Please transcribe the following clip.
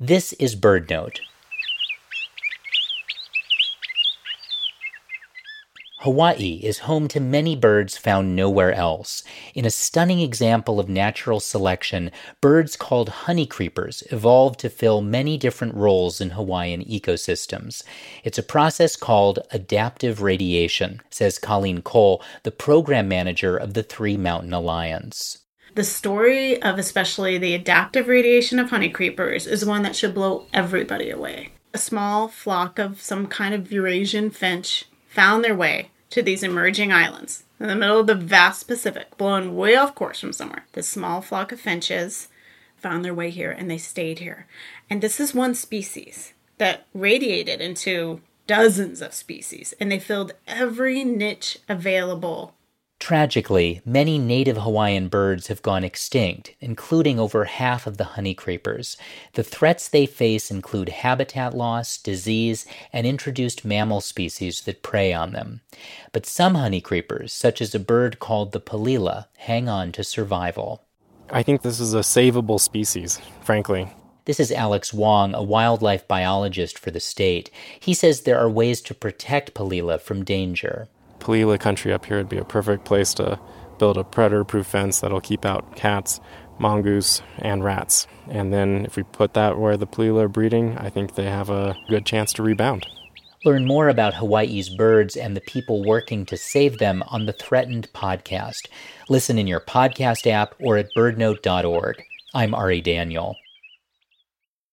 This is BirdNote. Hawaii is home to many birds found nowhere else. In a stunning example of natural selection, birds called honeycreepers evolved to fill many different roles in Hawaiian ecosystems. It's a process called adaptive radiation, says Colleen Cole, the program manager of the Three Mountain Alliance. The story of especially the adaptive radiation of honeycreepers is one that should blow everybody away. A small flock of some kind of Eurasian finch found their way to these emerging islands in the middle of the vast Pacific, blown way off course from somewhere. This small flock of finches found their way here and they stayed here. And this is one species that radiated into dozens of species and they filled every niche available Tragically, many native Hawaiian birds have gone extinct, including over half of the honeycreepers. The threats they face include habitat loss, disease, and introduced mammal species that prey on them. But some honeycreepers, such as a bird called the palila, hang on to survival. I think this is a savable species, frankly. This is Alex Wong, a wildlife biologist for the state. He says there are ways to protect palila from danger. Palila country up here would be a perfect place to build a predator proof fence that'll keep out cats, mongoose, and rats. And then if we put that where the Palila are breeding, I think they have a good chance to rebound. Learn more about Hawaii's birds and the people working to save them on the Threatened podcast. Listen in your podcast app or at birdnote.org. I'm Ari Daniel.